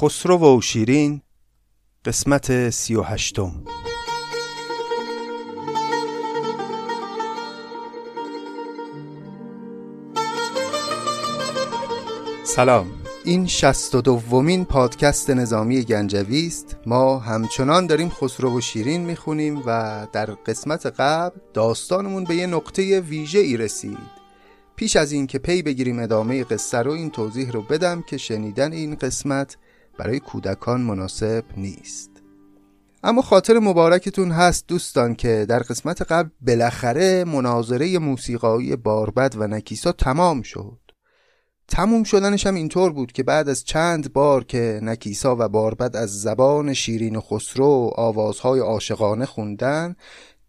خسرو و شیرین قسمت سی و هشتم. سلام. این شست و دومین پادکست نظامی گنجوی است. ما همچنان داریم خسرو و شیرین می‌خونیم و در قسمت قبل داستانمون به یه نقطه ویژه ای رسید. پیش از این که پی بگیریم ادامه قصه رو این توضیح رو بدم که شنیدن این قسمت برای کودکان مناسب نیست. اما خاطر مبارکتون هست دوستان که در قسمت قبل بالاخره مناظره موسیقایی باربد و نکیسا تمام شد. تموم شدنش هم اینطور بود که بعد از چند بار که نکیسا و باربد از زبان شیرین و خسرو آوازهای عاشقانه خوندن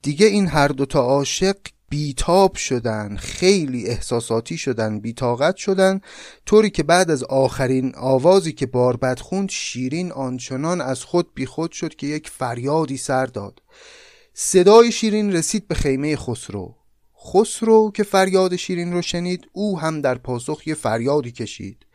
دیگه این هر دوتا عاشق بیتاب شدن خیلی احساساتی شدن بیتاقت شدن طوری که بعد از آخرین آوازی که باربد خوند شیرین آنچنان از خود بیخود شد که یک فریادی سر داد. صدای شیرین رسید به خیمه خسرو. خسرو که فریاد شیرین رو شنید او هم در پاسخ یه فریادی کشید.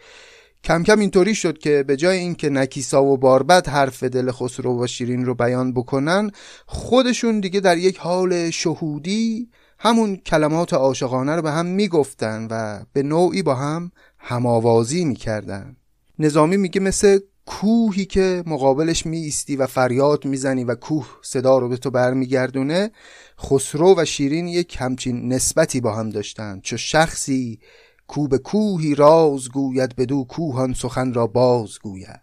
کم کم اینطوری شد که به جای اینکه نکیسا و باربد حرف دل خسرو و شیرین رو بیان بکنن خودشون دیگه در یک حال شهودی همون کلمات عاشقانه رو به هم می‌گفتن و به نوعی با هم هماوازی می‌کردن. نظامی میگه مثل کوهی که مقابلش می ایستی و فریاد می‌زنی و کوه صدا رو به تو برمیگردونه خسرو و شیرین یک همچین نسبتی با هم داشتن. چو شخصی کو به کوهی راز گوید بدو کوهان سخن را باز گوید.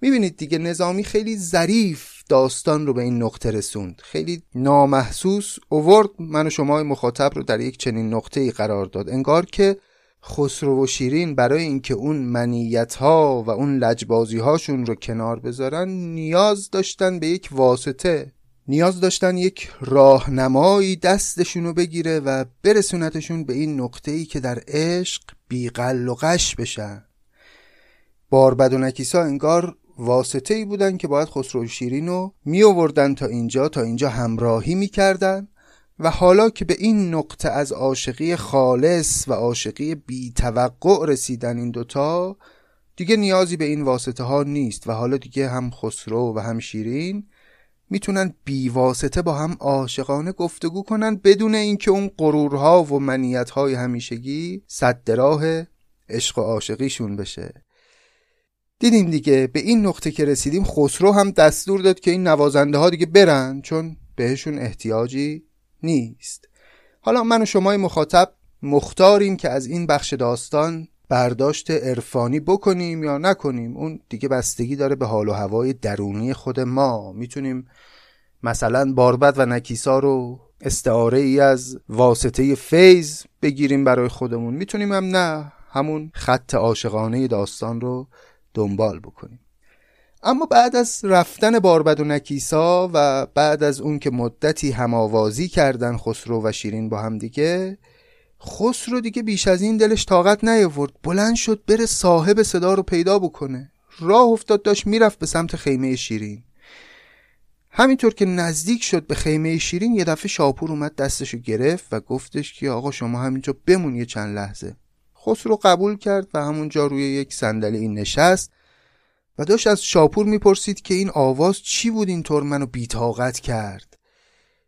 می‌بینید دیگه نظامی خیلی ظریف داستان رو به این نقطه رسوند. خیلی نامحسوس اوورد من و شما مخاطب رو در یک چنین نقطه ای قرار داد. انگار که خسرو و شیرین برای اینکه اون منیت ها و اون لجبازی هاشون رو کنار بذارن نیاز داشتن به یک واسطه نیاز داشتن یک راهنمایی دستشون رو بگیره و برسونتشون به این نقطه ای که در عشق بیقل و قش بشن. باربد و نکیسا انگار واسطه ای بودن که باید خسرو شیرین رو می آوردن تا اینجا تا اینجا همراهی می‌کردن و حالا که به این نقطه از عاشقی خالص و عاشقی بی توقع رسیدن این دوتا دیگه نیازی به این واسطه ها نیست و حالا دیگه هم خسرو و هم شیرین می‌تونن بی واسطه با هم عاشقانه گفتگو کنن بدون اینکه اون غرورها و منیتهای همیشگی صد راه عشق و عاشقیشون بشه. دیدیم دیگه. به این نقطه که رسیدیم خسرو هم دستور داد که این نوازنده ها دیگه برن چون بهشون احتیاجی نیست. حالا من و شمای مخاطب مختاریم که از این بخش داستان برداشت عرفانی بکنیم یا نکنیم. اون دیگه بستگی داره به حال و هوای درونی خود ما. می‌تونیم مثلا باربد و نکیسا رو استعاره ای از واسطه فیض بگیریم برای خودمون. می‌تونیم هم نه همون خط عاشقانه داستان رو دنبال بکنیم. اما بعد از رفتن باربد و نکیسا و بعد از اون که مدتی هماوازی کردن خسرو و شیرین با هم دیگه خسرو دیگه بیش از این دلش طاقت نیاورد. بلند شد بره صاحب صدا رو پیدا بکنه. راه افتاد داشت می‌رفت به سمت خیمه شیرین. همینطور که نزدیک شد به خیمه شیرین یه دفعه شاپور اومد دستشو گرفت و گفتش که آقا شما همینجا بمون یه چند لحظه. خسرو قبول کرد و همونجا روی یک صندلی نشست و داشت از شاپور می‌پرسید که این آواز چی بود اینطور منو بیتاقت کرد.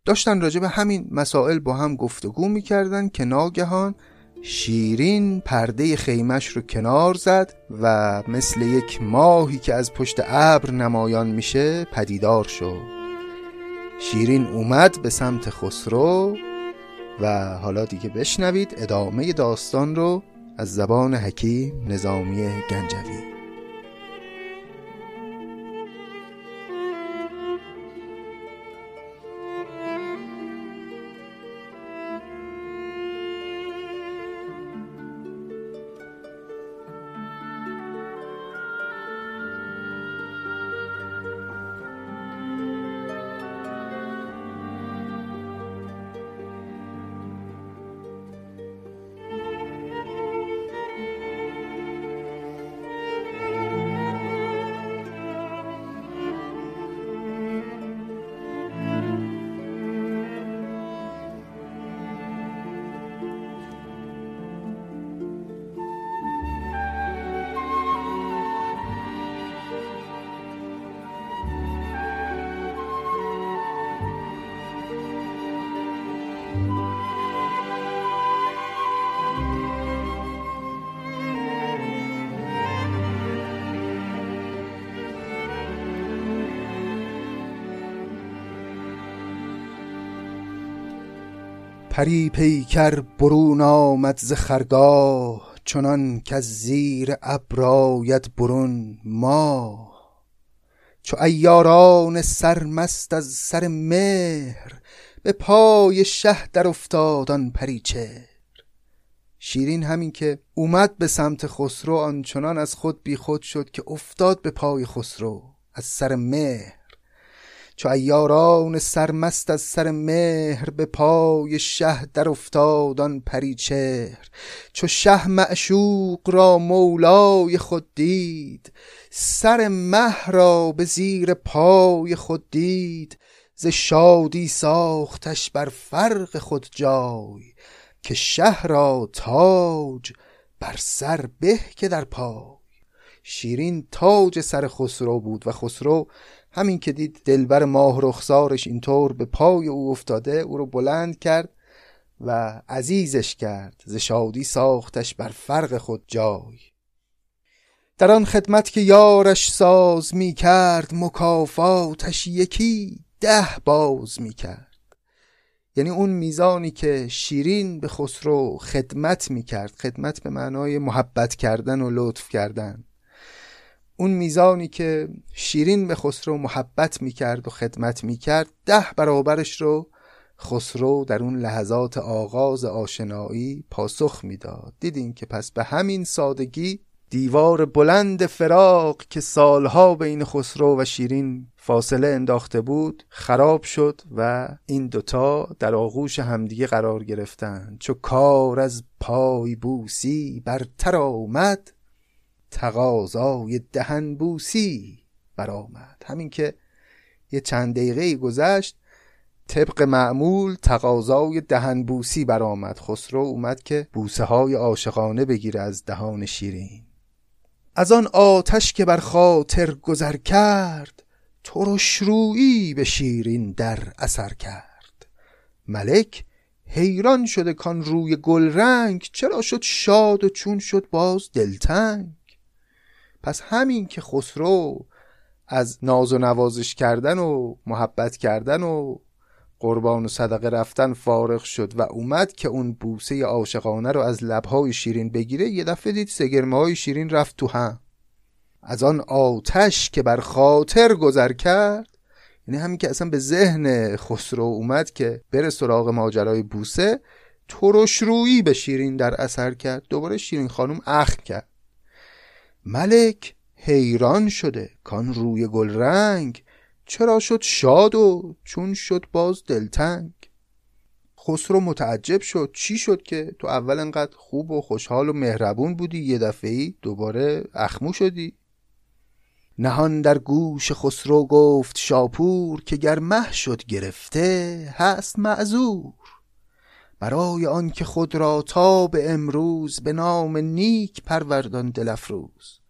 داشتن راجع به همین مسائل با هم گفتگو می‌کردن که ناگهان شیرین پرده خیمش رو کنار زد و مثل یک ماهی که از پشت ابر نمایان میشه پدیدار شد. شیرین اومد به سمت خسرو و حالا دیگه بشنوید ادامه داستان رو از زبان حکیم نظامی گنجوی. پری پیکر برون آمد ز خرگاه چنان که زیر ابر برون ما چو ایاران سرمست از سر مهر به پای شه در افتاد آن پریچهر. شیرین همین که اومد به سمت خسرو آنچنان از خود بیخود شد که افتاد به پای خسرو از سر مهر. چو ایاران سرمست از سر مهر به پای شه در افتاد آن پریچهر چو شه معشوق را مولای خود دید سر مه را به زیر پای خود دید. ز شادی ساختش بر فرق خود جای که شه را تاج بر سر به که در پای. شیرین تاج سر خسرو بود و خسرو همین که دید دلبر ماه رخسارش اینطور به پای او افتاده او رو بلند کرد و عزیزش کرد ز شادی ساختش بر فرق خود جای. در آن خدمت که یارش ساز می کرد مکافاتش یکی ده باز می کرد. یعنی اون میزانی که شیرین به خسرو خدمت می کرد خدمت به معنای محبت کردن و لطف کردن. اون میزانی که شیرین به خسرو محبت می‌کرد و خدمت می‌کرد ده برابرش رو خسرو در اون لحظات آغاز آشنایی پاسخ می‌داد. دیدین که پس به همین سادگی دیوار بلند فراق که سالها بین خسرو و شیرین فاصله انداخته بود خراب شد و این دوتا در آغوش همدیگه قرار گرفتن. چو کار از پای بوسی برتر آمد تقاضای دهن بوسی برآمد. همین که یه چند دقیقه گذشت طبق معمول تقاضای دهن بوسی برآمد. خسرو اومد که بوسه های عاشقانه بگیره از دهان شیرین. از آن آتش که بر خاطر گذر کرد ترش رویی به شیرین در اثر کرد. ملک حیران شده کان روی گل رنگ چرا شد شاد و چون شد باز دلتنگ. پس همین که خسرو از ناز و نوازش کردن و محبت کردن و قربان و صدقه رفتن فارغ شد و اومد که اون بوسه عاشقانه رو از لبهای شیرین بگیره یه دفعه دید سگرمه های شیرین رفت تو هم. از آن آتش که بر خاطر گذر کرد یعنی همین که اصلا به ذهن خسرو اومد که بره سراغ ماجرای بوسه ترش رویی به شیرین در اثر کرد. دوباره شیرین خانم اخ کرد. ملک حیران شده کان روی گل رنگ چرا شد شاد و چون شد باز دلتنگ؟ خسرو متعجب شد چی شد که تو اول انقدر خوب و خوشحال و مهربون بودی یه دفعه دوباره اخمو شدی؟ نهان در گوش خسرو گفت شاپور که گر مه شد گرفته هست معذور. برای آنکه خود را تا به امروز به نام نیک پروردان دل افروز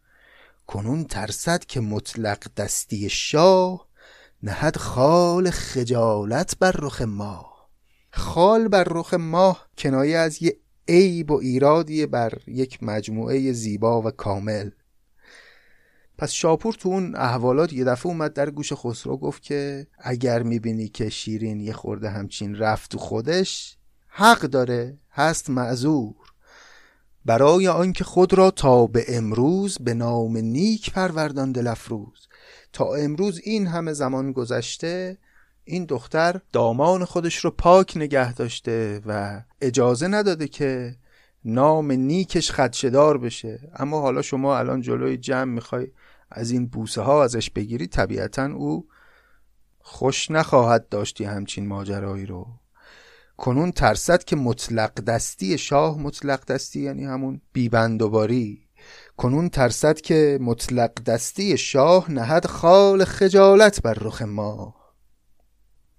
کنون ترسد که مطلق دستی شاه نهد خال خجالت بر رخ ماه. خال بر رخ ماه کنایه از یه عیب و ایرادی بر یک مجموعه زیبا و کامل. پس شاپور تو اون احوالات یه دفعه اومد در گوش خسرو گفت که اگر می‌بینی که شیرین یه خورده همچین رفت تو خودش حق داره هست معذور. برای آنکه خود را تا به امروز به نام نیک پروردان دلفروز تا امروز این همه زمان گذشته این دختر دامان خودش رو پاک نگه داشته و اجازه نداده که نام نیکش خدشدار بشه. اما حالا شما الان جلوی جمع می‌خوای از این بوسه ها ازش بگیری طبیعتا او خوش نخواهد داشتی همچین ماجرایی رو. کنون ترسد که مطلق دستی شاه مطلق دستی یعنی همون بیبندوباری. کنون ترسد که مطلق دستی شاه نهد خال خجالت بر رخ ما.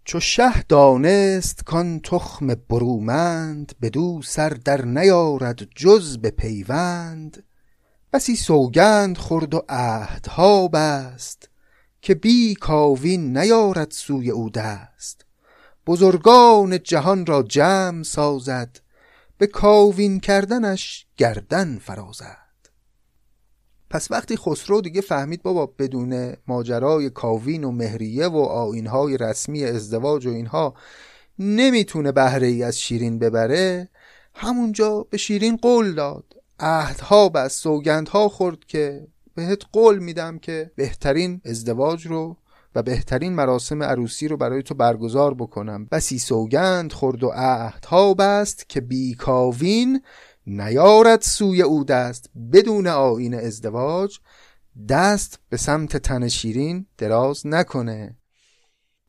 چو شه دانست کان تخم برومند بدو سر در نیارد جز به پیوند. بسی سوگند خورد و عهدها بست که بی کاوین نیارد سوی او دست. بزرگان جهان را جمع سازد به کاوین کردنش گردن فرازد. پس وقتی خسرو دیگه فهمید بابا بدون ماجرای کاوین و مهریه و آینهای رسمی ازدواج و اینها نمی‌تونه بهره ای از شیرین ببره همونجا به شیرین قول داد. عهدها بست سوگندها خورد که بهت قول میدم که بهترین ازدواج رو و بهترین مراسم عروسی رو برای تو برگزار بکنم. بسی سوگند خورد و عهدها بست که بیکاوین نیارد سوی او دست. بدون آین ازدواج دست به سمت تن شیرین دراز نکنه.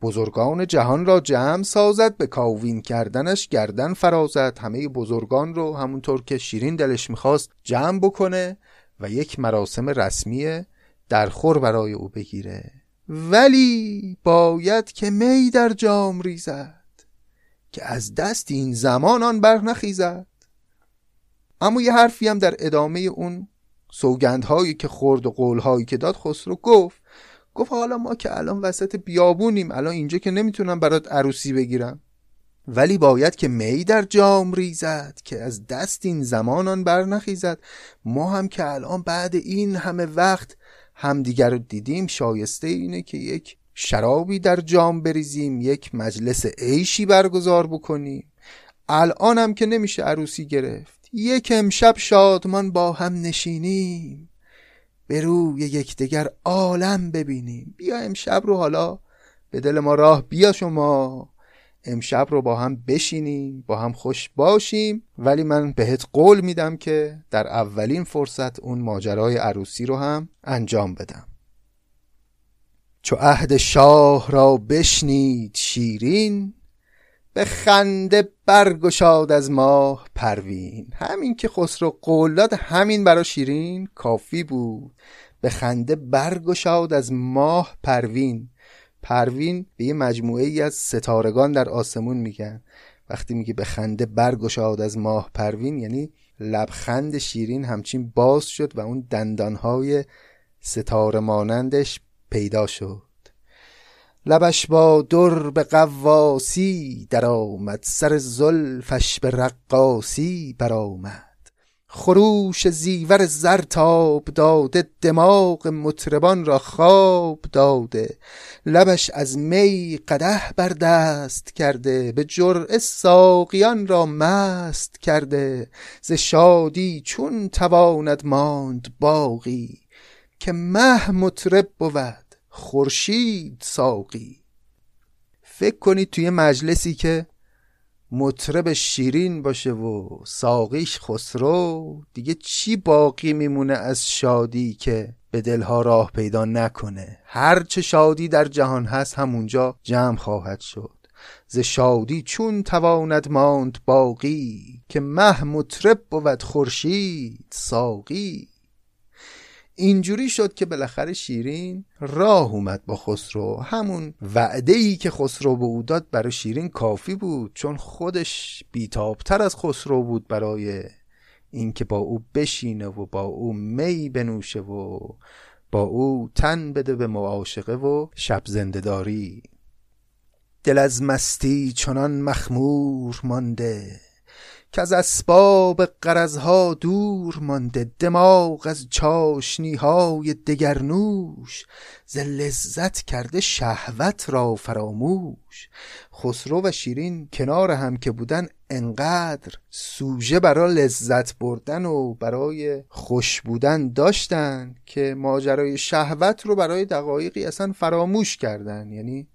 بزرگان جهان را جمع سازد به کاوین کردنش گردن فرازد. همه بزرگان رو همونطور که شیرین دلش می‌خواست جمع بکنه و یک مراسم رسمی درخور برای او بگیره. ولی باید که می در جام ریزد که از دست این زمان آن بر نخیزد. اما یه حرفی هم در ادامه اون سوگندهایی که خورد و قولهایی که داد خسرو گفت. گفت حالا ما که الان وسط بیابونیم الان اینجا که نمی‌تونم برات عروسی بگیرم. ولی باید که می در جام ریزد که از دست این زمانان بر نخیزد. ما هم که الان بعد این همه وقت همدیگر رو دیدیم شایسته اینه که یک شرابی در جام بریزیم یک مجلس عیشی برگزار بکنیم. الان هم که نمیشه عروسی گرفت. یک امشب شادمان با هم نشینیم. به روی یکدیگر عالم ببینیم. بیا امشب رو حالا به دل ما راه بیا شما. امشب رو با هم بشینیم با هم خوش باشیم. ولی من بهت قول میدم که در اولین فرصت اون ماجرای عروسی رو هم انجام بدم. چو عهد شاه را بشنید شیرین به خنده برگشاد از ماه پروین. همین که خسرو قول داد همین برا شیرین کافی بود. به خنده برگشاد از ماه پروین. پروین به یه مجموعه ای از ستارگان در آسمون میگن. وقتی میگه به خنده برگشاد از ماه پروین یعنی لبخند شیرین همچین باز شد و اون دندانهای ستاره مانندش پیدا شد. لبش با در به قواسی در آمد سر زلفش به رقاسی برآمد. خروش زیور زرتاب داده دماغ مطربان را خواب داده. لبش از می قده بر دست کرده به جرعه ساقیان را مست کرده. ز شادی چون تواند ماند باقی که مه مطرب بود خورشید ساقی. فکر کنید توی مجلسی که مطرب شیرین باشه و ساقیش خسرو دیگه چی باقی میمونه از شادی که به دلها راه پیدا نکنه؟ هر چه شادی در جهان هست همونجا جمع خواهد شد. ز شادی چون تواند ماند باقی که مه مطرب بود خورشید ساقی. اینجوری شد که بالاخره شیرین راه اومد با خسرو. همون وعده ای که خسرو به او داد برای شیرین کافی بود چون خودش بیتابتر از خسرو بود برای اینکه با او بشینه و با او می بنوشه و با او تن بده به معاشقه و شب زندهداری. دل از مستی چنان مخمور مانده. که از اسباب قرضها دور مانده دماغ از چاشنی های دگرنوش ز لذت کرده شهوت را فراموش. خسرو و شیرین کنار هم که بودن انقدر سوژه برای لذت بردن و برای خوش بودن داشتن که ماجرای شهوت رو برای دقایقی اصلا فراموش کردن. یعنی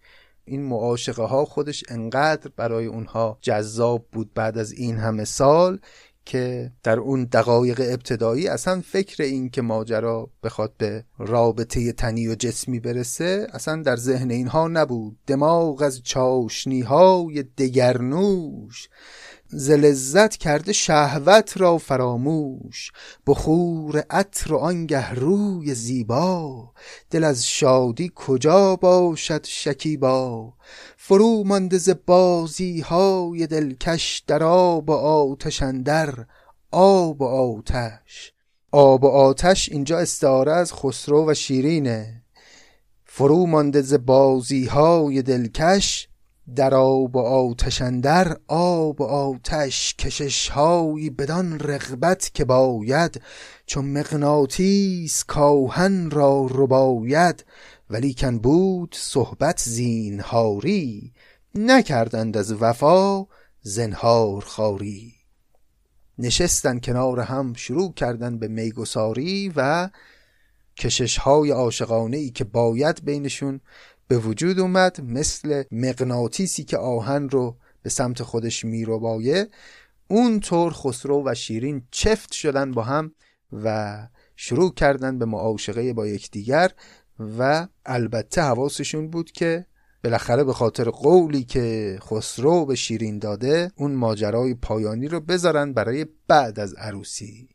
این معاشقه ها خودش انقدر برای اونها جذاب بود بعد از این همه سال که در اون دقایق ابتدایی اصلا فکر این که ماجرا بخواد به رابطه تنی و جسمی برسه اصلا در ذهن اینها نبود. دماغ از چاشنی های دگرنوش. ز لذت کرده شهوت را فراموش بخور عطر و آنگه روی زیبا. دل از شادی کجا باشد شکیبا؟ فرو مانده ز بازی های دلکش در آب و آتش اندر آب و آتش. آب و آتش اینجا استعاره از خسرو و شیرینه. فرو مانده ز بازی های دلکش در آب و آتش اندر آب و آتش کشش هایی بدان رغبت که باید. چون مغناطیس کاهن را رباید ولیکن بود صحبت زینهاری. نکردند از وفا زنهار خاری نشستن کنار هم شروع کردن به میگساری و کشش های عاشقانه ای که باید بینشون به وجود اومد مثل مغناطیسی که آهن رو به سمت خودش میروبایه اونطور خسرو و شیرین چفت شدن با هم و شروع کردن به معاشقه با یکدیگر و البته حواسشون بود که بالاخره به خاطر قولی که خسرو به شیرین داده اون ماجرای پایانی رو بذارن برای بعد از عروسی.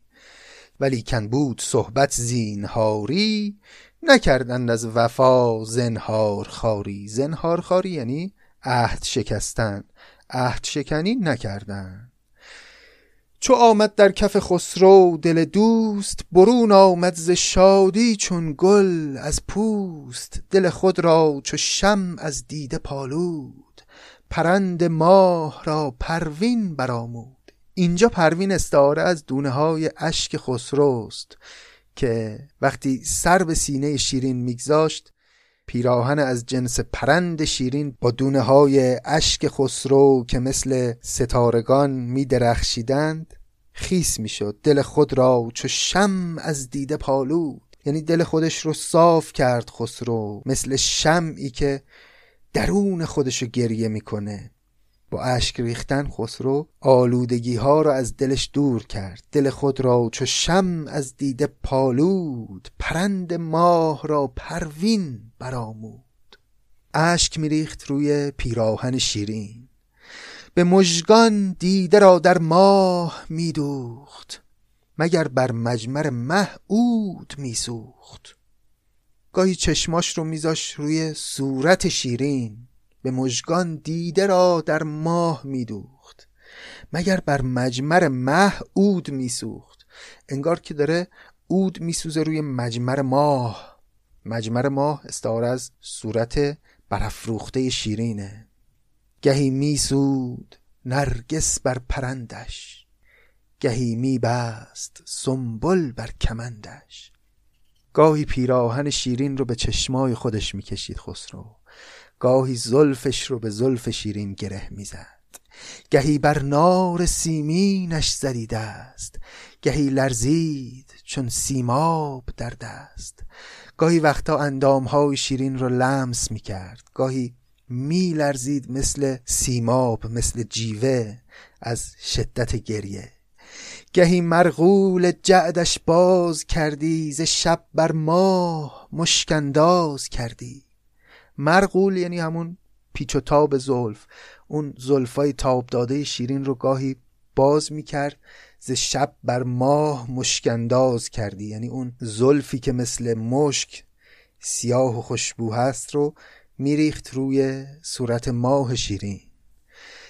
ولی کن بود صحبت زینهاری نکردند از وفا زنهار خاری زنهار خاری یعنی عهد شکستن. عهد شکنی نکردن چو آمد در کف خسرو دل دوست برون آمد ز شادی چون گل از پوست. دل خود را چو شم از دیده پالود. پرند ماه را پروین برآمود. اینجا پروین استعاره از دونه های اشک خسروست. که وقتی سر به سینه شیرین میگذاشت پیراهن از جنس پرند شیرین با دونه های اشک خسرو که مثل ستارگان می درخشیدند خیس می شد دل خود را چو شم از دیده پالود. یعنی دل خودش رو صاف کرد خسرو مثل شمعی که درون خودش رو گریه می‌کنه. با اشک ریختن خسرو آلودگی ها را از دلش دور کرد. دل خود را چو شم از دیده پالود پرند ماه را پروین برآمود. اشک میریخت روی پیراهن شیرین. به مژگان دیده را در ماه میدوخت. مگر بر مجمر مه عود میسوخت. گاهی چشماش رو میذاش روی صورت شیرین. به مژگان دیده را در ماه میدوخت. مگر بر مجمر مه عود میسوخت؟ انگار که داره عود میسوزه روی مجمر ماه. مجمر ماه استعاره از صورت برافروخته شیرینه. گهی میسود نرگس بر پرندش. گهی میبست سنبل بر کمندش. گاهی پیراهن شیرین رو به چشمای خودش می‌کشید خسرو. گاهی زلفش رو به زلف شیرین گره می‌زد. گهی بر نار سیمینش زدیده است. گهی لرزید چون سیماب در دست. گاهی وقتا اندامهای شیرین رو لمس می‌کرد. گاهی می لرزید مثل سیماب مثل جیوه از شدت گریه. گهی مرغول جعدش باز کردی ز شب بر ماه مشکنداز کردی. مرغول یعنی همون پیچ و تاب زلف. اون زلفای تاب داده شیرین رو گاهی باز می‌کرد ز شب بر ماه مشکنداز کردی. یعنی اون زلفی که مثل مشک سیاه و خوشبو هست رو میریخت روی صورت ماه شیرین.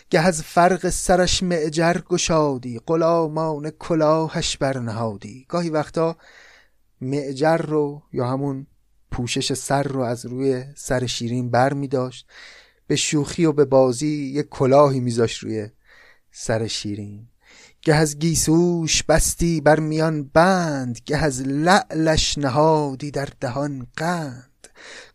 گه از فرق سرش معجر گشادی غلامان کلاهش برنهادی. گاهی وقتا معجر رو یا همون پوشش سر رو از روی سر شیرین بر می داشت. به شوخی و به بازی یک کلاهی میذاشت روی سر شیرین. گه از گیسوش بستی بر میان بند گه از لعلش نهادی در دهان قند.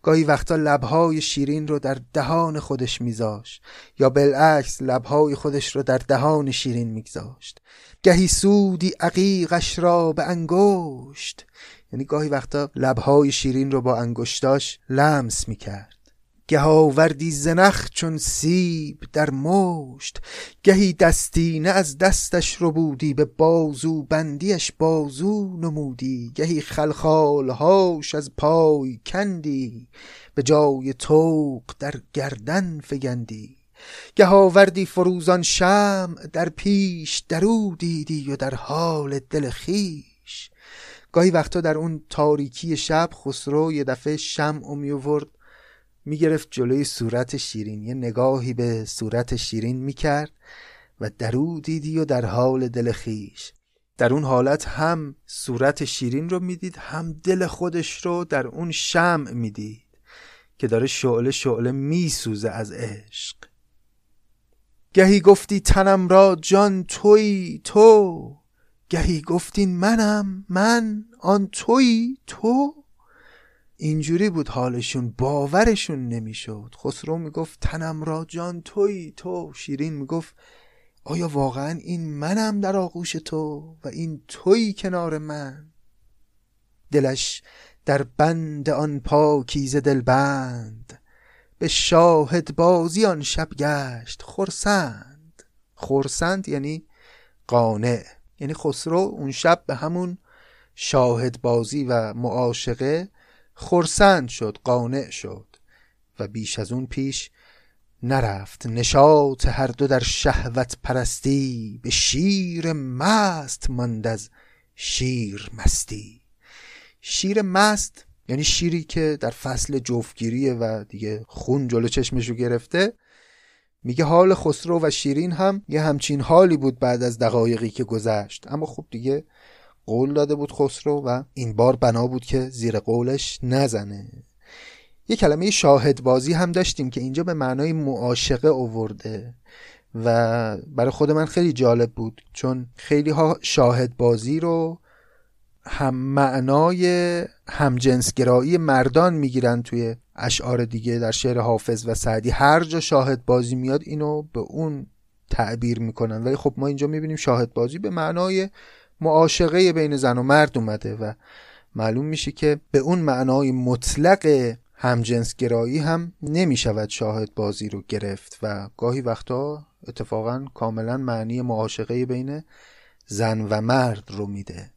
گاهی وقتا لبهای شیرین رو در دهان خودش میذاشت یا بالعکس لبهای خودش رو در دهان شیرین میگذاشت گهی سودی عقیقش را به انگشت یعنی گاهی وقتا لبهای شیرین رو با انگشتاش لمس می‌کرد. گه آوردی زنخ چون سیب در مشت. گهی دستینه از دستش رو بودی به بازو بندیش بازو نمودی. گهی خلخالهاش از پای کندی به جای توق در گردن فگندی. گه آوردی فروزان شمع در پیش درو دیدی و در حال دل خیش. گاهی وقتا در اون تاریکی شب خسرو یه دفعه شمع می آورد می‌گرفت جلوی صورت شیرین یه نگاهی به صورت شیرین می‌کرد و درو دیدی و در حال دل خیش در اون حالت هم صورت شیرین رو می‌دید هم دل خودش رو در اون شمع می‌دید که داره شعله شعله میسوزه از عشق. گهی گفتی تنم را جان توی تو، گهی گفتین منم من آن توی تو؟ اینجوری بود حالشون باورشون نمی‌شد. خسرو می‌گفت تنم را جان توی تو؟ شیرین می‌گفت آیا واقعا این منم در آغوش تو و این توی کنار من؟ دلش در بند آن پاکیز دلبند به شاهد بازی آن شب گشت خرسند. خرسند یعنی قانع. یعنی خسرو اون شب به همون شاهد بازی و معاشقه خرسند شد قانع شد و بیش از اون پیش نرفت نشاط هر دو در شهوت پرستی به شیر مست ماند از شیر مستی. شیر مست یعنی شیری که در فصل جفتگیریه و دیگه خون جلو چشمشو گرفته. میگه حال خسرو و شیرین هم یه همچین حالی بود بعد از دقایقی که گذشت. اما خب دیگه قول داده بود خسرو و این بار بنا بود که زیر قولش نزنه. یه کلمه شاهد بازی هم داشتیم که اینجا به معنای معاشقه اوورده و برای خود من خیلی جالب بود چون خیلی ها شاهد بازی رو هم معنای همجنسگرایی مردان می‌گیرن توی اشعار دیگه در شعر حافظ و سعدی. هر جا شاهد بازی میاد اینو به اون تعبیر می‌کنن. ولی خب ما اینجا می‌بینیم شاهد بازی به معنای معاشقه بین زن و مرد اومده و معلوم میشه که به اون معنای مطلق همجنسگرایی هم نمی‌شود شاهد بازی رو گرفت و گاهی وقتا اتفاقا کاملا معنی معاشقه بین زن و مرد رو میده.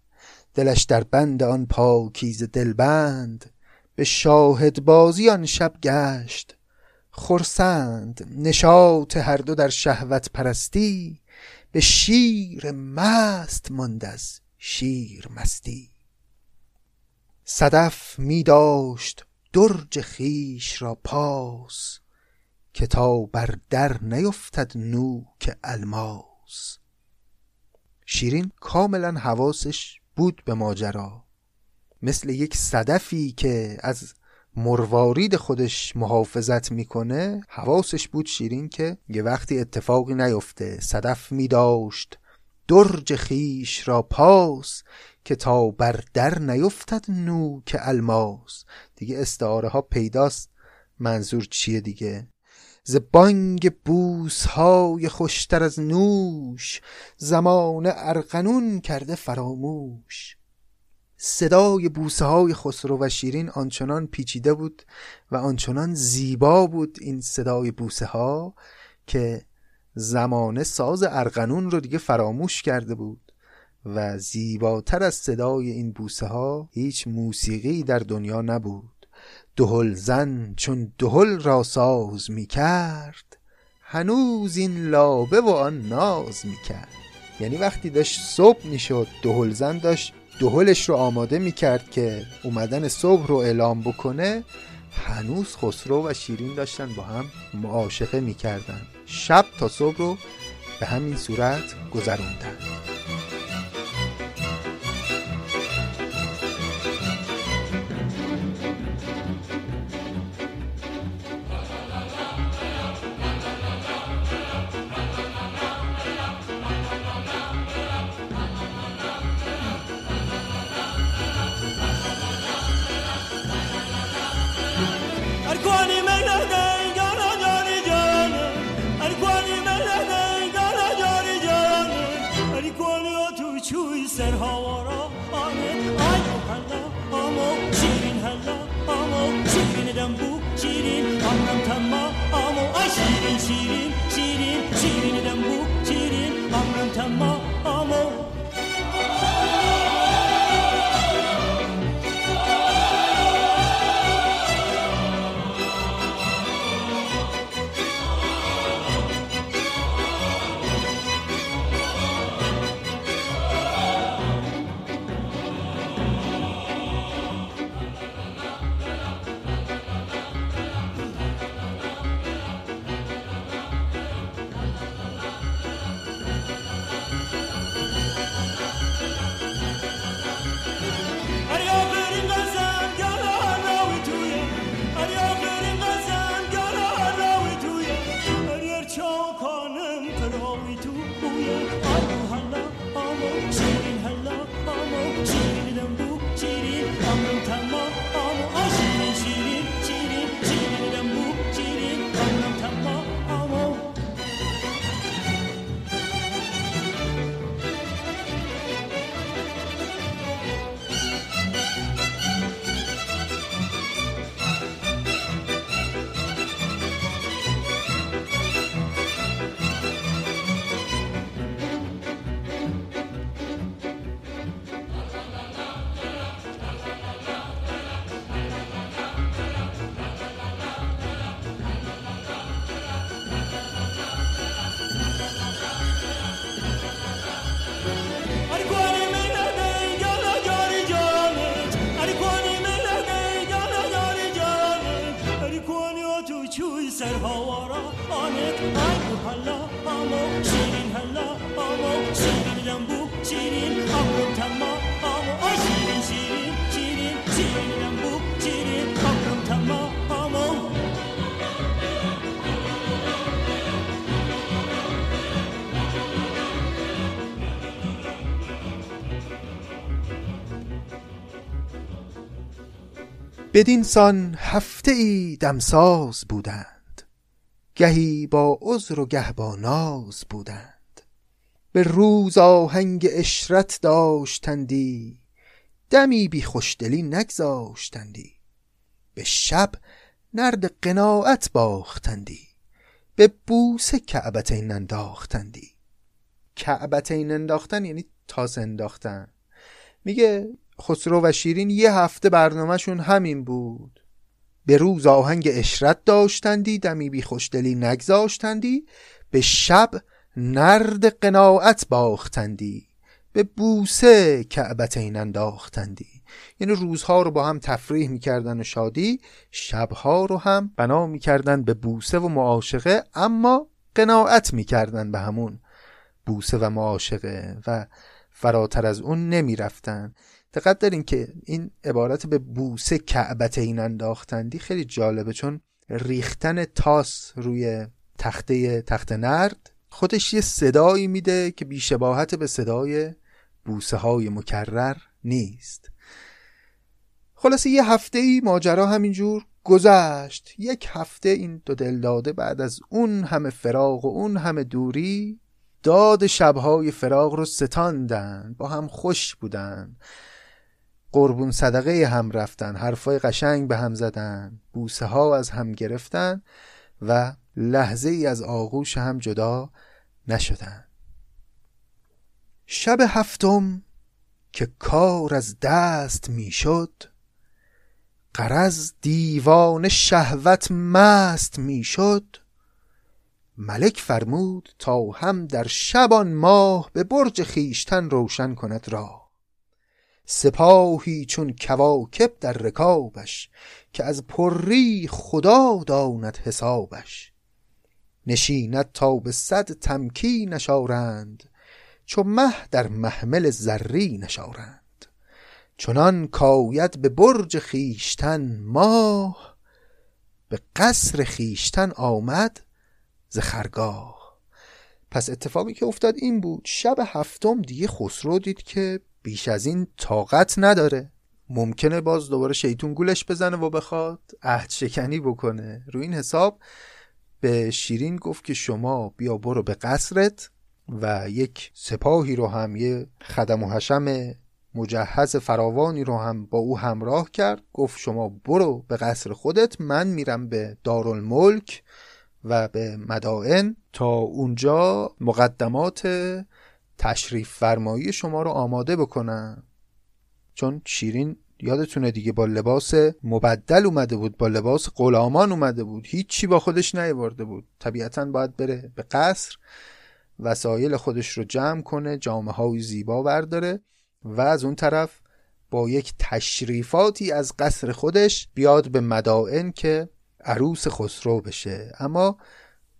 دلش در بند آن پاکیز دلبند به شاهد بازی آن شب گشت. خرسند نشاط هر دو در شهوت پرستی به شیر مست ماند از شیر مستی. صدف می داشت درج خیش را پاس که تا بر در نیفتد نوک الماس. شیرین کاملا حواسش بود به ماجرا. مثل یک صدفی که از مروارید خودش محافظت می‌کنه حواسش بود شیرین که یه وقتی اتفاقی نیفته صدف میداشت. درج خیش را پاس که تا بر در نیفتد نو که الماس. دیگه استعاره ها پیداست. منظور چیه دیگه؟ ز بانگ بوس های خوشتر از نوش زمان ارقنون کرده فراموش. صدای بوسه های خسرو و شیرین آنچنان پیچیده بود و آنچنان زیبا بود این صدای بوسه ها که زمانه ساز ارقنون رو دیگه فراموش کرده بود و زیباتر از صدای این بوسه ها هیچ موسیقی در دنیا نبود. دهل زن چون دهل را ساز می کرد هنوز این لابه و آن ناز می کرد یعنی وقتی داشت صبح می شد دهل زن داشت دهلش رو آماده می کرد که اومدن صبح رو اعلام بکنه هنوز خسرو و شیرین داشتن با هم معاشقه می کردن. شب تا صبح رو به همین صورت گذروندن 心。بدین سان هفته ای دمساز بودند. گهی با عذر و گه با ناز بودند. به روز آهنگ اشرت داشتندی دمی بی خوشدلی نگذاشتندی. به شب نرد قناعت باختندی به بوس کعبتین انداختندی. کعبتین انداختن یعنی تاس انداختن. میگه خسرو و شیرین یه هفته برنامهشون همین بود. به روز آهنگ اشرت داشتندی دمی بی خوشدلی نگذاشتندی. به شب نرد قناعت باختندی به بوسه کعبتین انداختندی. یعنی روزها رو با هم تفریح می‌کردن و شادی شبها رو هم بنا می‌کردن به بوسه و معاشقه اما قناعت می‌کردن به همون بوسه و معاشقه و فراتر از اون نمی‌رفتن. دقت دارین که این عبارت به بوسه کعبت این انداختندی خیلی جالبه چون ریختن تاس روی تخته تخت نرد خودش یه صدایی میده که بیشباهت به صدای بوسه های مکرر نیست. خلاصه یه هفته ای ماجرا همینجور گذشت. یک هفته این دو دل داده بعد از اون همه فراغ و اون همه دوری داد شبهای فراغ رو ستاندن با هم خوش بودن قربون صدقه هم رفتن. حرفای قشنگ به هم زدن. بوسه ها از هم گرفتن و لحظه ای از آغوش هم جدا نشدن. شب هفتم که کار از دست می‌شد قرض دیوان شهوت مست می‌شد. ملک فرمود تا هم در شبان ماه به برج خیشتن روشن کند را سپاهی چون کواکب در رکابش که از پری خدا داند حسابش. نشیند تا به صد تمکی نشارند چو مه در محمل زری نشارند. چنان کاید به برج خیشتن ماه به قصر خیشتن آمد ز خرگاه. پس اتفاقی که افتاد این بود شب هفتم دیگه خسرو دید که بیش از این طاقت نداره. ممکنه باز دوباره شیطون گولش بزنه و بخواد عهد شکنی بکنه. رو این حساب به شیرین گفت که شما بیا برو به قصرت و یک سپاهی رو هم یه خدم و حشم مجهز فراوانی رو هم با او همراه کرد. گفت شما برو به قصر خودت من میرم به دارالملک و به مدائن تا اونجا مقدمات تشریف فرمایی شما رو آماده بکنن چون شیرین یادتونه دیگه با لباس مبدل اومده بود با لباس غلامان اومده بود. هیچی با خودش نیورده بود. طبیعتا باید بره به قصر وسایل خودش رو جمع کنه جامعه های زیبا برداره و از اون طرف با یک تشریفاتی از قصر خودش بیاد به مدائن که عروس خسرو بشه. اما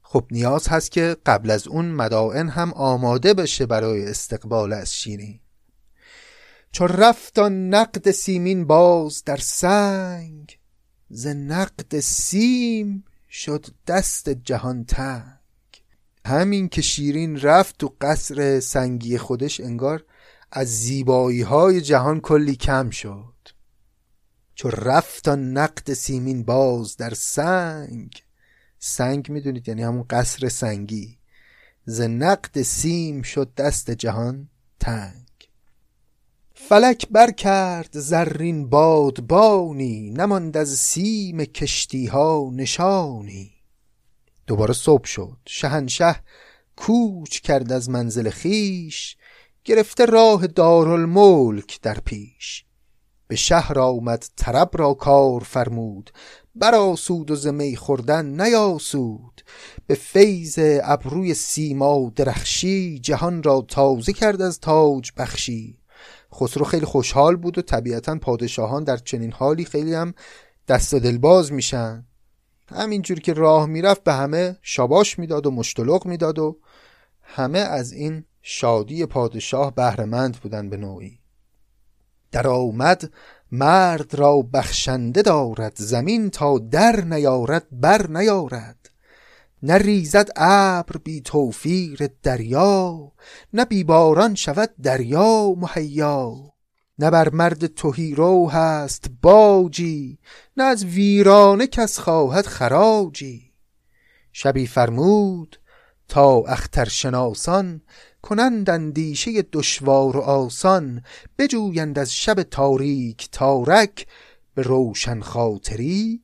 خب نیاز هست که قبل از اون مدائن هم آماده بشه برای استقبال از شیرین. چو رفت نقد سیمین باز در سنگ ز نقد سیم شد دست جهان تنگ. همین که شیرین رفت تو قصر سنگی خودش انگار از زیبایی های جهان کلی کم شد. چو رفت نقد سیمین باز در سنگ سنگ می‌دونید یعنی همون قصر سنگی ز نقد سیم شد دست جهان تنگ. فلک بر کرد زرین بادبانی نماند از سیم کشتی ها نشانی. دوباره صبح شد شهنشه کوچ کرد از منزل خیش گرفته راه دارالملک در پیش. به شهر آمد طرب را کار فرمود براسود و زمی خوردن نیاسود. به فیض ابروی سیما درخشی جهان را تازه کرد از تاج بخشی. خسرو خیلی خوشحال بود و طبیعتا پادشاهان در چنین حالی خیلی هم دست دلباز میشن. همینجور که راه می‌رفت به همه شاباش می‌داد و مشتلق می‌داد و همه از این شادی پادشاه بهرهمند بودن به نوعی. در آمد مرد را بخشنده دارد زمین تا در نیارد بر نیارد. نه ریزد ابر بی توفیر دریا نه بی باران شود دریا مهیا. نه بر مرد تهیرو هست باجی نه از ویرانه کس خواهد خراجی. شبی فرمود تا اخترشناسان کنند اندیشه دشوار و آسان بجویند از شب تاریک تارک به روشن خاطری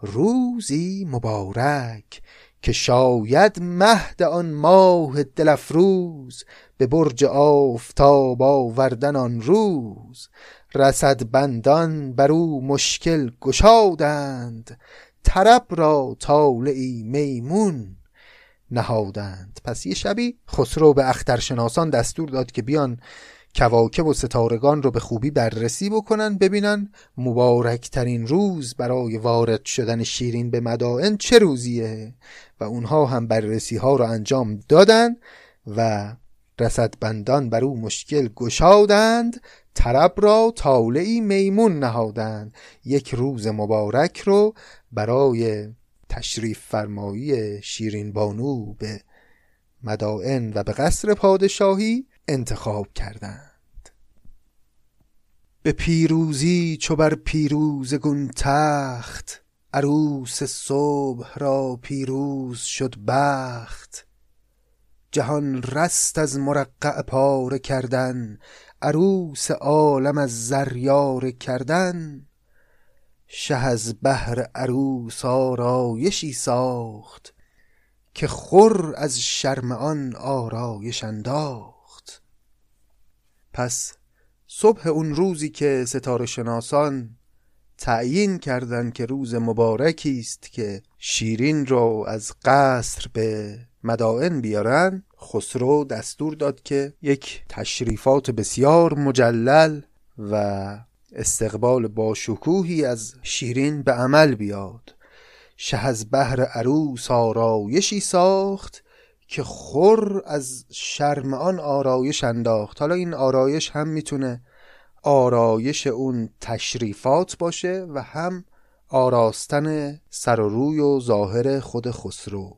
روزی مبارک. که شاید مهد آن ماه دلفروز به برج آفتاب آوردن آن روز. رسد بندان بر او مشکل گشادند طرب را طالعی میمون نهادند. پس یه شبی خسرو به اخترشناسان دستور داد که بیان کواکب و ستارگان رو به خوبی بررسی بکنن ببینن مبارکترین روز برای وارد شدن شیرین به مدائن چه روزیه و اونها هم بررسی ها رو انجام دادن و رسدبندان بر او مشکل گشادند طرب را طالعی میمون نهادند. یک روز مبارک رو برای تشریف فرمایی شیرین بانو به مدائن و به قصر پادشاهی انتخاب کردند. به پیروزی چو بر پیروزگون تخت عروس صبح را پیروز شد بخت. جهان رست از مرقع پاره کردن عروس عالم از زریاره کردن. شه از بهر عروس آرایشی ساخت که خور از شرم آن آرایش انداخت. پس صبح اون روزی که ستاره شناسان تعیین کردند که روز مبارکی است که شیرین را از قصر به مدائن بیارن خسرو دستور داد که یک تشریفات بسیار مجلل و استقبال با شکوهی از شیرین به عمل بیاد. شه از بهر عروس آرایشی ساخت که خور از شرم آن آرایش انداخت. حالا این آرایش هم می‌تونه آرایش اون تشریفات باشه و هم آراستن سر و روی و ظاهر خود خسرو.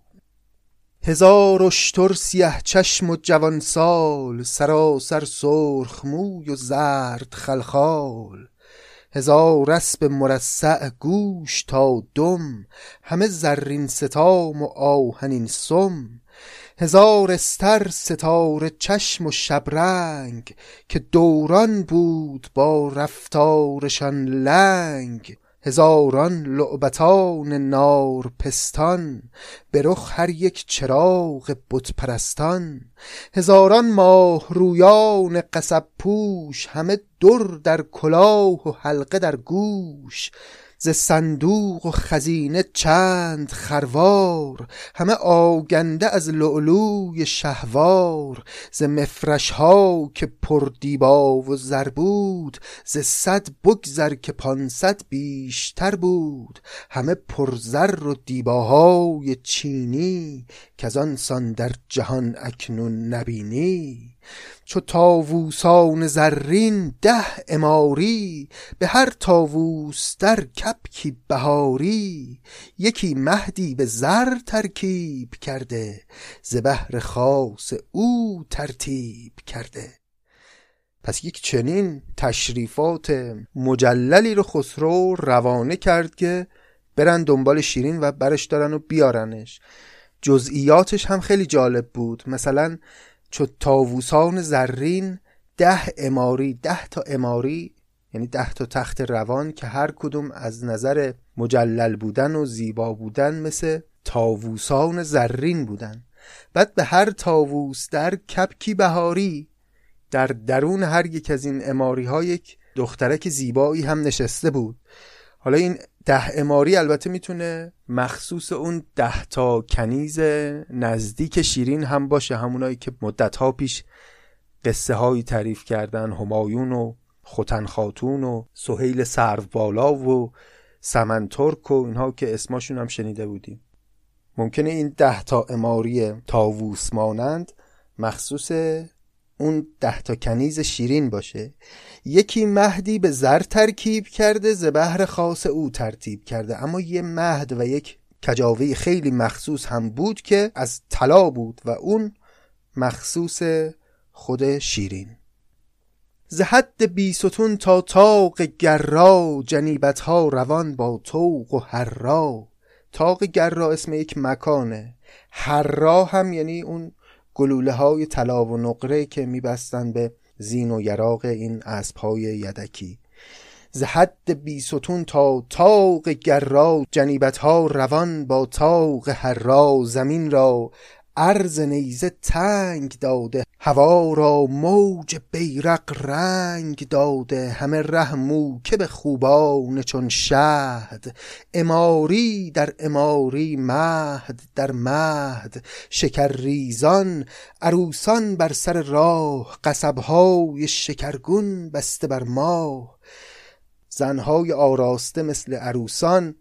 هزار اشتر سیه چشم و جوان سال سراسر سرخ موی و زرد خلخال. هزار اسب مرصع گوش تا دم همه زرین ستام و آهنین سم. هزار استر ستاره چشم و شبرنگ که دوران بود با رفتارشان لنگ. هزاران لعبتان نار پستان به رخ هر یک چراغ بت پرستان هزاران ماه رویان قصب پوش همه در در کلاه و حلقه در گوش. ز صندوق و خزینه چند خروار همه آگنده از لؤلوی شهوار. ز مفرش ها که پر دیبا و زر بود ز صد بگذر که پانصد بیشتر بود. همه پر زر و دیباهای چینی که آن سان در جهان اکنون نبینی. چو تاووسان زرین ده اماری به هر تاووس در کپکی بهاری. یکی مهدی به زر ترکیب کرده ز بهر خاص او ترتیب کرده. پس یک چنین تشریفات مجللی رو خسرو روانه کرد که برن دنبال شیرین و برش دارن و بیارنش. جزئیاتش هم خیلی جالب بود. مثلا چو تاووسان زرین ده اماری ده تا اماری یعنی ده تا تخت روان که هر کدوم از نظر مجلل بودن و زیبا بودن مثل تاووسان زرین بودن. بعد به هر تاووس در کپکی بهاری در درون هر یک از این اماری ها یک دخترک زیبایی هم نشسته بود. حالا این ده اماری البته می‌تونه مخصوص اون ده تا کنیز نزدیک شیرین هم باشه همونایی که مدت ها پیش قصه هایی تعریف کردن همایون و خوتن خاتون و سهیل سرو بالا و سمن ترک و اینها که اسماشون هم شنیده بودیم. ممکنه این ده تا اماری تاووس مانند مخصوص اون ده تا کنیز شیرین باشه. یکی مهدی به زر ترکیب کرده زبهر خاص او ترتیب کرده. اما یه مهد و یک کجاوه خیلی مخصوص هم بود که از طلا بود و اون مخصوص خود شیرین. زهد بیستون تا تاق گرا جنیبت ها روان با توق و هرا تاق گرا اسم یک مکانه. هرا هم یعنی اون گلوله های طلا و نقره که میبستن به زین و یراق این اسب های یدکی. ز حد بیستون تا تاق گرا جنیبت ها روان با تاق هرا زمین را عرض نیزه تنگ داده هوا را موج بیرق رنگ داده همه ره که به خوبان چون شهد اماری در اماری مهد در مهد شکر ریزان عروسان بر سر راه قصبهای شکرگون بسته بر ماه زنهای آراسته مثل عروسان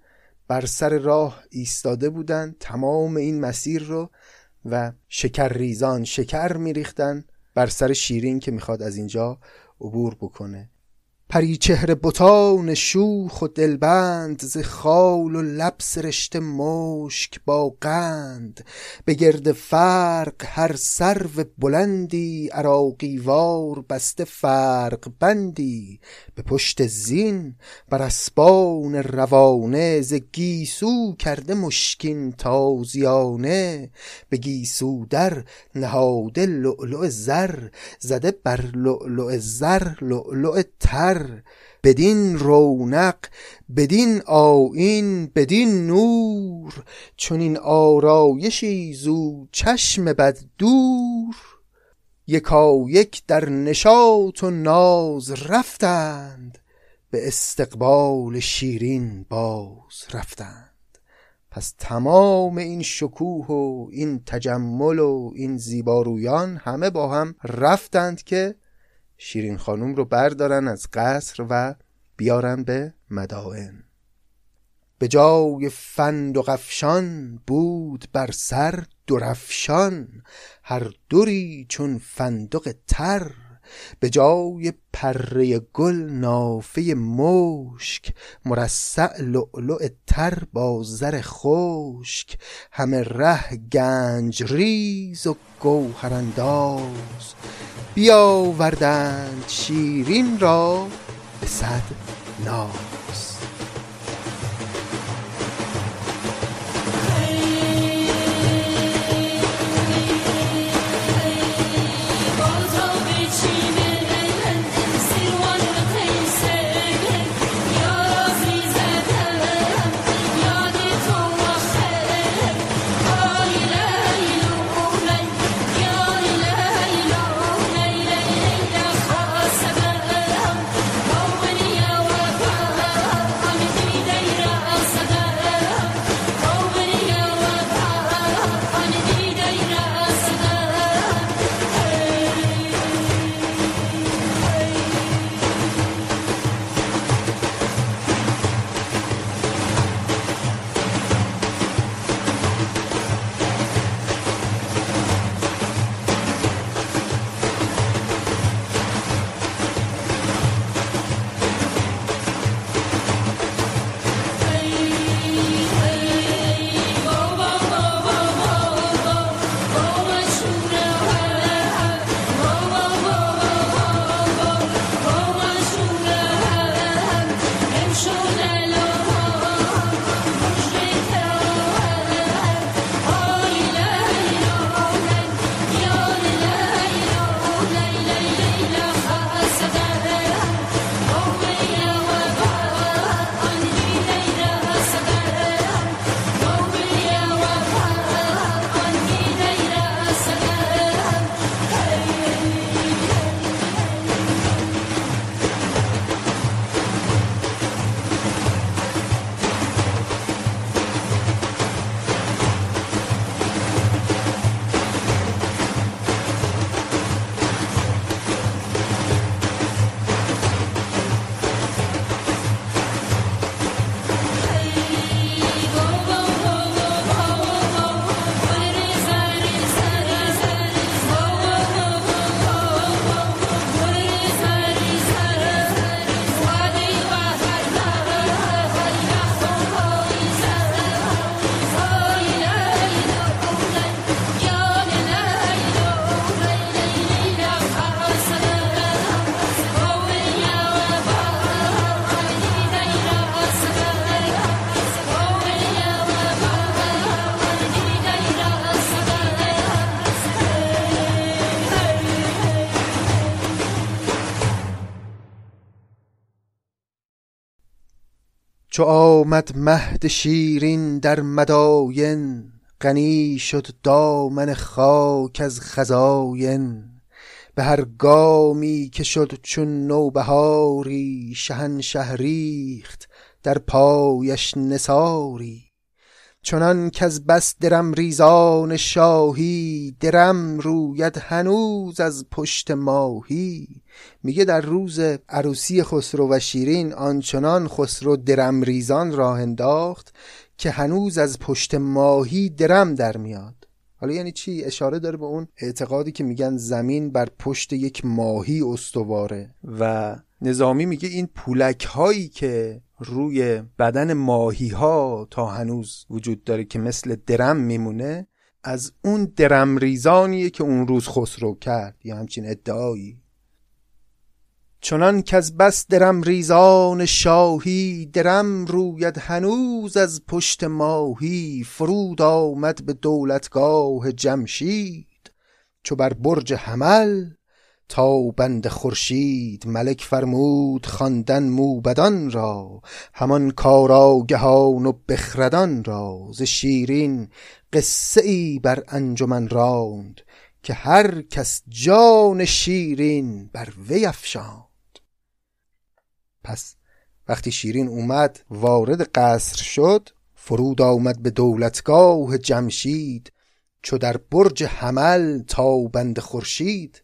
بر سر راه ایستاده بودند تمام این مسیر رو و شکر ریزان شکر میریختن بر سر شیرین که می‌خواد از اینجا عبور بکنه. پری چهره بتان شوخ و دلبند ز خال و لب سرشته مشک با قند به گرد فرق هر سرو بلندی عراقی وار بسته فرق بندی به پشت زین بر اسبان روانه ز گیسو کرده مشکین تازیانه به گیسو در نهاده لؤلؤ زر زده بر لؤلؤ زر لؤلؤ تر بدین رونق بدین آیین بدین نور چون این آرایشی زو چشم بد دور. یکا یک در نشاط و ناز رفتند به استقبال شیرین باز رفتند. پس تمام این شکوه و این تجمل و این زیبارویان همه با هم رفتند که شیرین خانوم رو بردارن از قصر و بیارن به مدائن. به جای فند و قفشان بود بر سر درفشان هر دوری چون فندق تر به جای پره گل نافه مشک مرصع لؤلؤ تر با زر خشک. همه ره گنج ریز و گوهرانداز بیاوردند شیرین را به صد ناز. چو آمد مهد شیرین در مداین غنی شد دامن خاک از خزاین. به هر گامی که شد چون نوبهاری شهنشه ریخت در پایش نثاری. چنان از بس درم ریزان شاهی درم روید هنوز از پشت ماهی. میگه در روز عروسی خسرو و شیرین آنچنان خسرو درم ریزان راه انداخت که هنوز از پشت ماهی درم در میاد. حالا یعنی چی؟ اشاره داره به اون اعتقادی که میگن زمین بر پشت یک ماهی استواره و نظامی میگه این پولک هایی که روی بدن ماهی ها تا هنوز وجود داره که مثل درم میمونه از اون درم ریزانیه که اون روز خسرو کرد یا همچین ادعایی. چنان که از بس درم ریزان شاهی درم روید هنوز از پشت ماهی. فرود آمد به دولتگاه جمشید. چو بر برج حمل تا بند خورشید ملک فرمود خواندن موبدان را همان کاراگهان و بخردان را. ز شیرین قصه ای بر انجمن راند که هر کس جان شیرین بر وی افشاند. پس وقتی شیرین اومد وارد قصر شد فرود آمد به دولتگاه جمشید چو در برج حمل تا بند خورشید.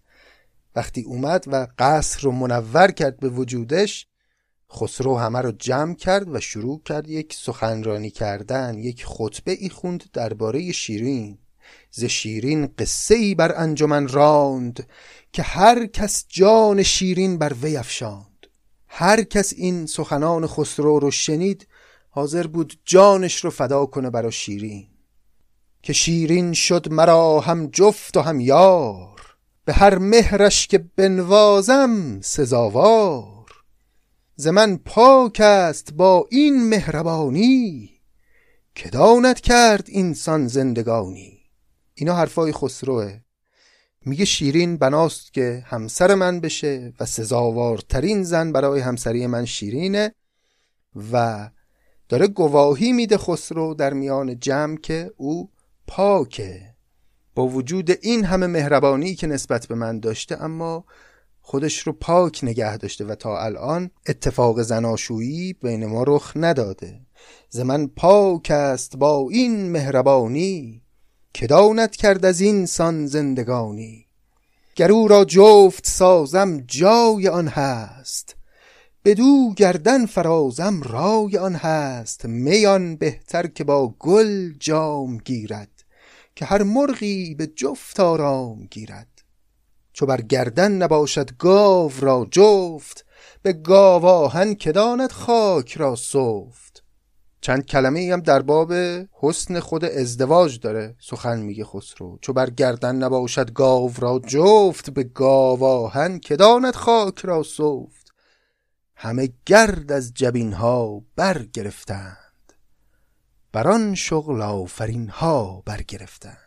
وقتی اومد و قصر رو منور کرد به وجودش خسرو همه رو جمع کرد و شروع کرد یک سخنرانی کردن یک خطبه ای خوند درباره شیرین. ز شیرین قصه ای بر انجمن راند که هر کس جان شیرین بر وی افشاند. هر کس این سخنان خسرو رو شنید حاضر بود جانش رو فدا کنه برا شیرین. که شیرین شد مرا هم جفت و هم یار به هر مهرش که بنوازم سزاوار. ز من پاک است با این مهربانی که داند کرد اینسان زندگانی. اینا حرفای خسروه. میگه شیرین بناست که همسر من بشه و سزاوارترین زن برای همسری من شیرینه و داره گواهی میده خسرو در میان جمع که او پاکه. با وجود این همه مهربانی که نسبت به من داشته اما خودش رو پاک نگه داشته و تا الان اتفاق زناشویی بین ما رخ نداده. ز من پاک است با این مهربانی. که داند کرد از این سان زندگانی. گر او را جفت سازم جای آن هست. بدو گردن فرازم رای آن هست. میان بهتر که با گل جام گیرد که هر مرغی به جفت آرام گیرد. چو بر گردن نباشد گاو را جفت به گاو آهن که داند خاک را سفت. چند کلمه هم در باب حسن خود ازدواج داره. سخن میگه خسرو. چو بر گردن نباشد گاو را جفت به گاو آهن که داند خاک را سفت. همه گرد از جبین ها برگرفتند. بر آن شغل آفرین ها برگرفتند.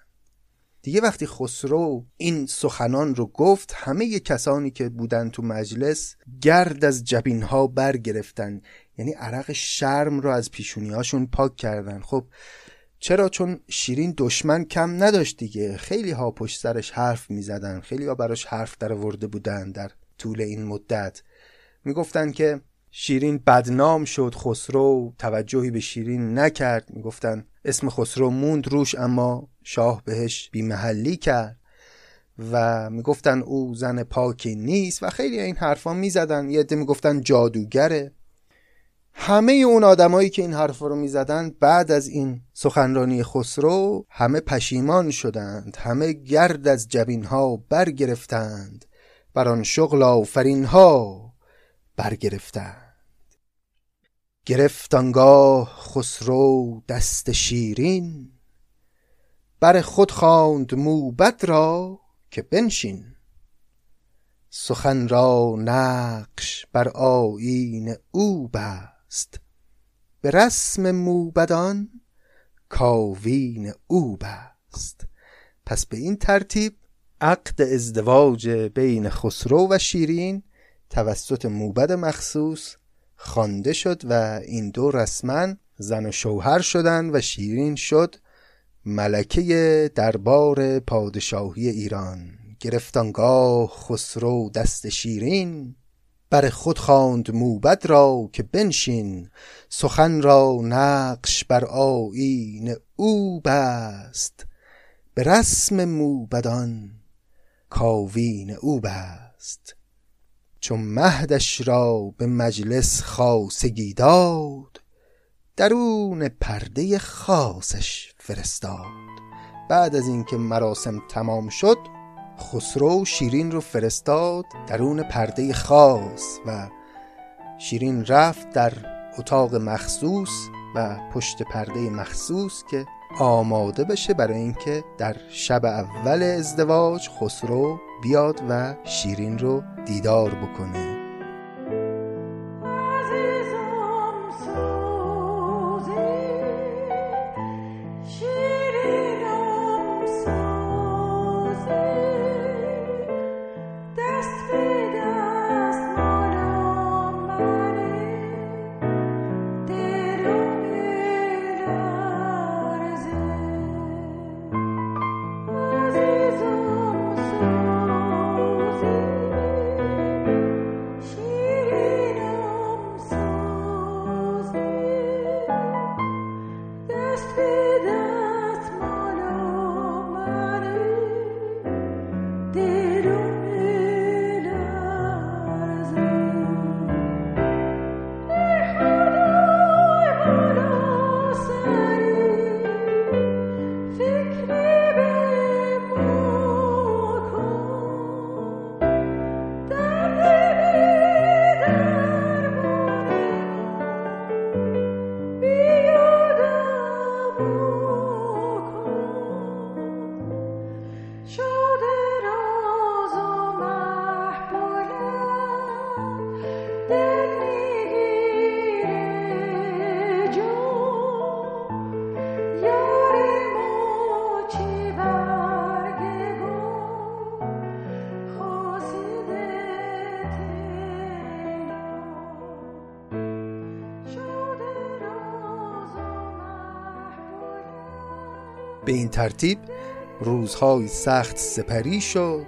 دیگه وقتی خسرو این سخنان رو گفت همه کسانی که بودن تو مجلس گرد از جبین ها برگرفتن یعنی عرق شرم رو از پیشونی هاشون پاک کردن. خب چرا؟ چون شیرین دشمن کم نداشت دیگه. خیلی ها پشت سرش حرف می‌زدن. خیلی ها براش حرف در ورده بودن در طول این مدت. می‌گفتن که شیرین بدنام شد خسرو توجهی به شیرین نکرد. می‌گفتن اسم خسرو موند روش اما شاه بهش بیمحلی کرد. و می‌گفتن او زن پاکی نیست و خیلی این حرفا می‌زدن. یه عده می‌گفتن جادوگره. همه اون آدمایی که این حرفا رو می‌زدن بعد از این سخنرانی خسرو همه پشیمان شدند همه گرد از جبین ها برگرفتند بر آن شغل آفرین ها برگرفتند. گرفت آنگاه خسرو دست شیرین بر خود خواند موبد را که بنشین. سخن را نقش بر آیین او بست به رسم موبدان کاوین او بست. پس به این ترتیب عقد ازدواج بین خسرو و شیرین توسط موبد مخصوص خوانده شد و این دو رسما زن و شوهر شدن و شیرین شد ملکه دربار پادشاهی ایران. گرفتانگاه خسرو دست شیرین بر خود خواند موبد را که بنشین. سخن را نقش بر آیین او بست. به رسم موبدان کاوین او بست. چون مهدش را به مجلس خاصگی داد درون پرده خاصش فرستاد. بعد از اینکه مراسم تمام شد خسرو شیرین رو فرستاد درون پرده خاص و شیرین رفت در اتاق مخصوص و پشت پرده مخصوص که آماده بشه برای اینکه در شب اول ازدواج خسرو بیاد و شیرین رو دیدار بکنه. ترتیب روزهای سخت سپری شد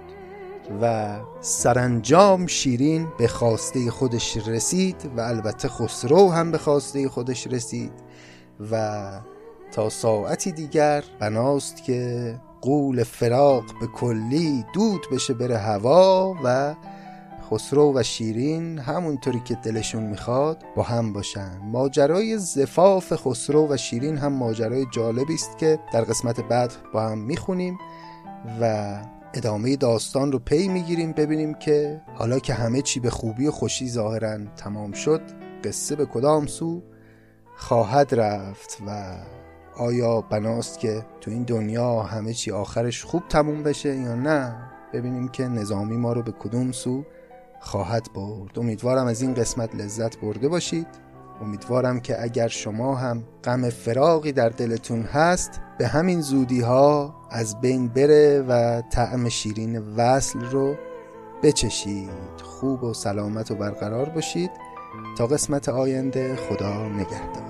و سرانجام شیرین به خواسته خودش رسید و البته خسرو هم به خواسته خودش رسید و تا ساعتی دیگر بناست که قول فراق به کلی دود بشه بره هوا و خسرو و شیرین همونطوری که دلشون می‌خواد با هم باشن. ماجرای زفاف خسرو و شیرین هم ماجرای جالبی است که در قسمت بعد با هم می‌خونیم و ادامه داستان رو پی می‌گیریم ببینیم که حالا که همه چی به خوبی و خوشی ظاهرا تمام شد قصه به کدام سو خواهد رفت و آیا بناست که تو این دنیا همه چی آخرش خوب تموم بشه یا نه؟ ببینیم که نظامی ما رو به کدوم سو خواهد برد. امیدوارم از این قسمت لذت برده باشید. امیدوارم که اگر شما هم غم فراقی در دلتون هست به همین زودی ها از بین بره و طعم شیرین وصل رو بچشید. خوب و سلامت و برقرار باشید. تا قسمت آینده خدا نگهدار.